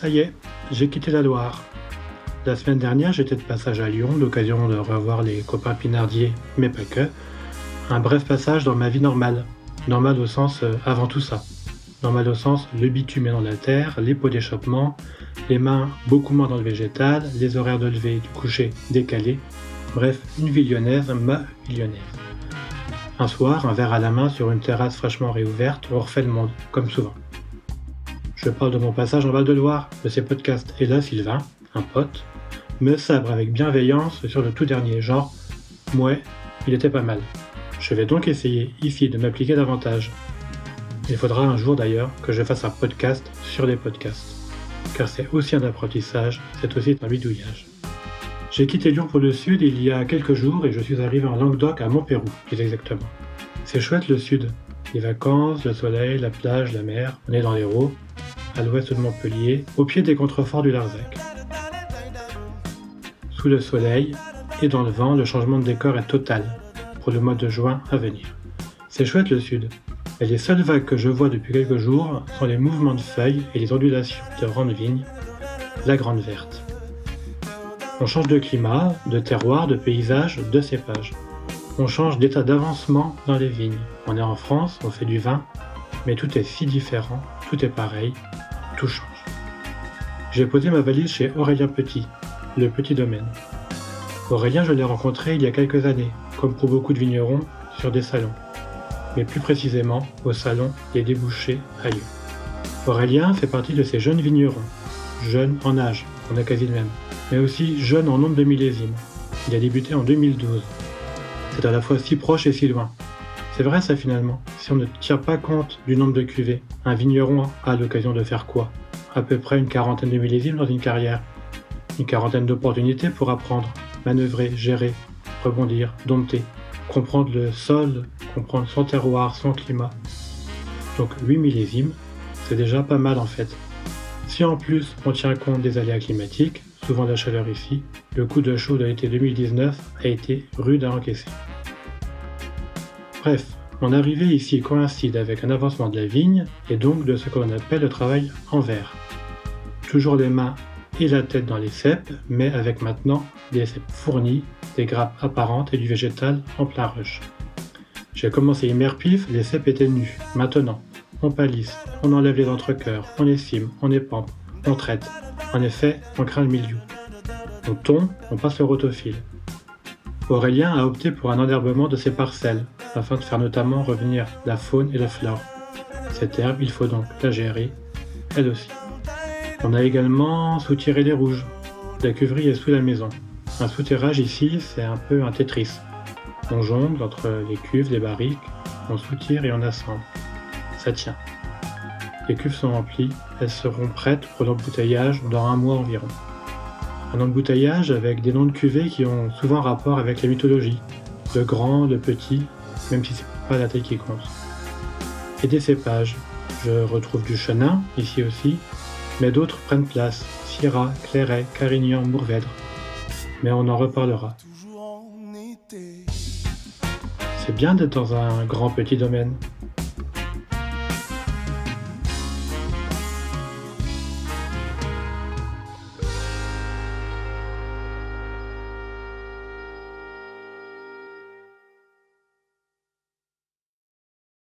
Ça y est, j'ai quitté la Loire. La semaine dernière, j'étais de passage à Lyon, l'occasion de revoir les copains pinardiers, mais pas que. Un bref passage dans ma vie normale. Normale au sens euh, avant tout ça. Normal au sens le bitume dans la terre, les pots d'échappement, les mains beaucoup moins dans le végétal, les horaires de lever et du coucher décalés. Bref, une vie lyonnaise, ma vie lyonnaise. Un soir, un verre à la main sur une terrasse fraîchement réouverte, on refait le monde, comme souvent. Je parle de mon passage en Val-de-Loire, de ces podcasts, et là, Sylvain, un pote, me sabre avec bienveillance sur le tout dernier genre. Mouais, il était pas mal. Je vais donc essayer ici de m'appliquer davantage. Il faudra un jour d'ailleurs que je fasse un podcast sur les podcasts. Car c'est aussi un apprentissage, c'est aussi un bidouillage. J'ai quitté Lyon pour le sud il y a quelques jours et je suis arrivé en Languedoc à Montpérou, plus exactement. C'est chouette le sud. Les vacances, le soleil, la plage, la mer, on est dans l'Hérault, à l'ouest de Montpellier, au pied des contreforts du Larzac. Sous le soleil et dans le vent, le changement de décor est total pour le mois de juin à venir. C'est chouette le sud. Et les seules vagues que je vois depuis quelques jours sont les mouvements de feuilles et les ondulations de grandes vignes, la grande verte. On change de climat, de terroir, de paysage, de cépage. On change d'état d'avancement dans les vignes. On est en France, on fait du vin, mais tout est si différent, tout est pareil, change. J'ai posé ma valise chez Aurélien Petit, le petit domaine. Aurélien, je l'ai rencontré il y a quelques années, comme pour beaucoup de vignerons, sur des salons. Mais plus précisément, au salon des débouchés à Lyon. Aurélien fait partie de ces jeunes vignerons, jeunes en âge, on a quasi le même, mais aussi jeunes en nombre de millésimes. Il a débuté en 2012. C'est à la fois si proche et si loin. C'est vrai ça finalement. Si on ne tient pas compte du nombre de cuvées, un vigneron a l'occasion de faire quoi? À peu près une quarantaine de millésimes dans une carrière. Une quarantaine d'opportunités pour apprendre, manœuvrer, gérer, rebondir, dompter, comprendre le sol, comprendre son terroir, son climat. Donc 8 millésimes, c'est déjà pas mal en fait. Si en plus on tient compte des aléas climatiques, souvent la chaleur ici, le coup de chaud de l'été 2019 a été rude à encaisser. Bref, mon arrivée ici coïncide avec un avancement de la vigne et donc de ce qu'on appelle le travail en verre. Toujours les mains et la tête dans les cèpes, mais avec maintenant des cèpes fournis, des grappes apparentes et du végétal en plein rush. J'ai commencé pif, les cèpes étaient nus. Maintenant, on palisse, on enlève les entrecœurs, on essime, on épampe, on traite. En effet, on craint le milieu. On tond, on passe le rotophile. Aurélien a opté pour un enherbement de ses parcelles, afin de faire notamment revenir la faune et la flore. Cette herbe, il faut donc la gérer, elle aussi. On a également soutiré les rouges. La cuverie est sous la maison. Un souterrage ici, c'est un peu un Tetris. On jongle entre les cuves, les barriques, on soutire et on assemble. Ça tient. Les cuves sont remplies, elles seront prêtes pour l'embouteillage dans un mois environ. Un embouteillage avec des noms de cuvées qui ont souvent rapport avec la mythologie, de grand, de petit, même si c'est pas la taille qui compte. Et des cépages. Je retrouve du chenin, ici aussi, mais d'autres prennent place. Syrah, Clairet, Carignan, Mourvèdre. Mais on en reparlera. C'est bien d'être dans un grand petit domaine.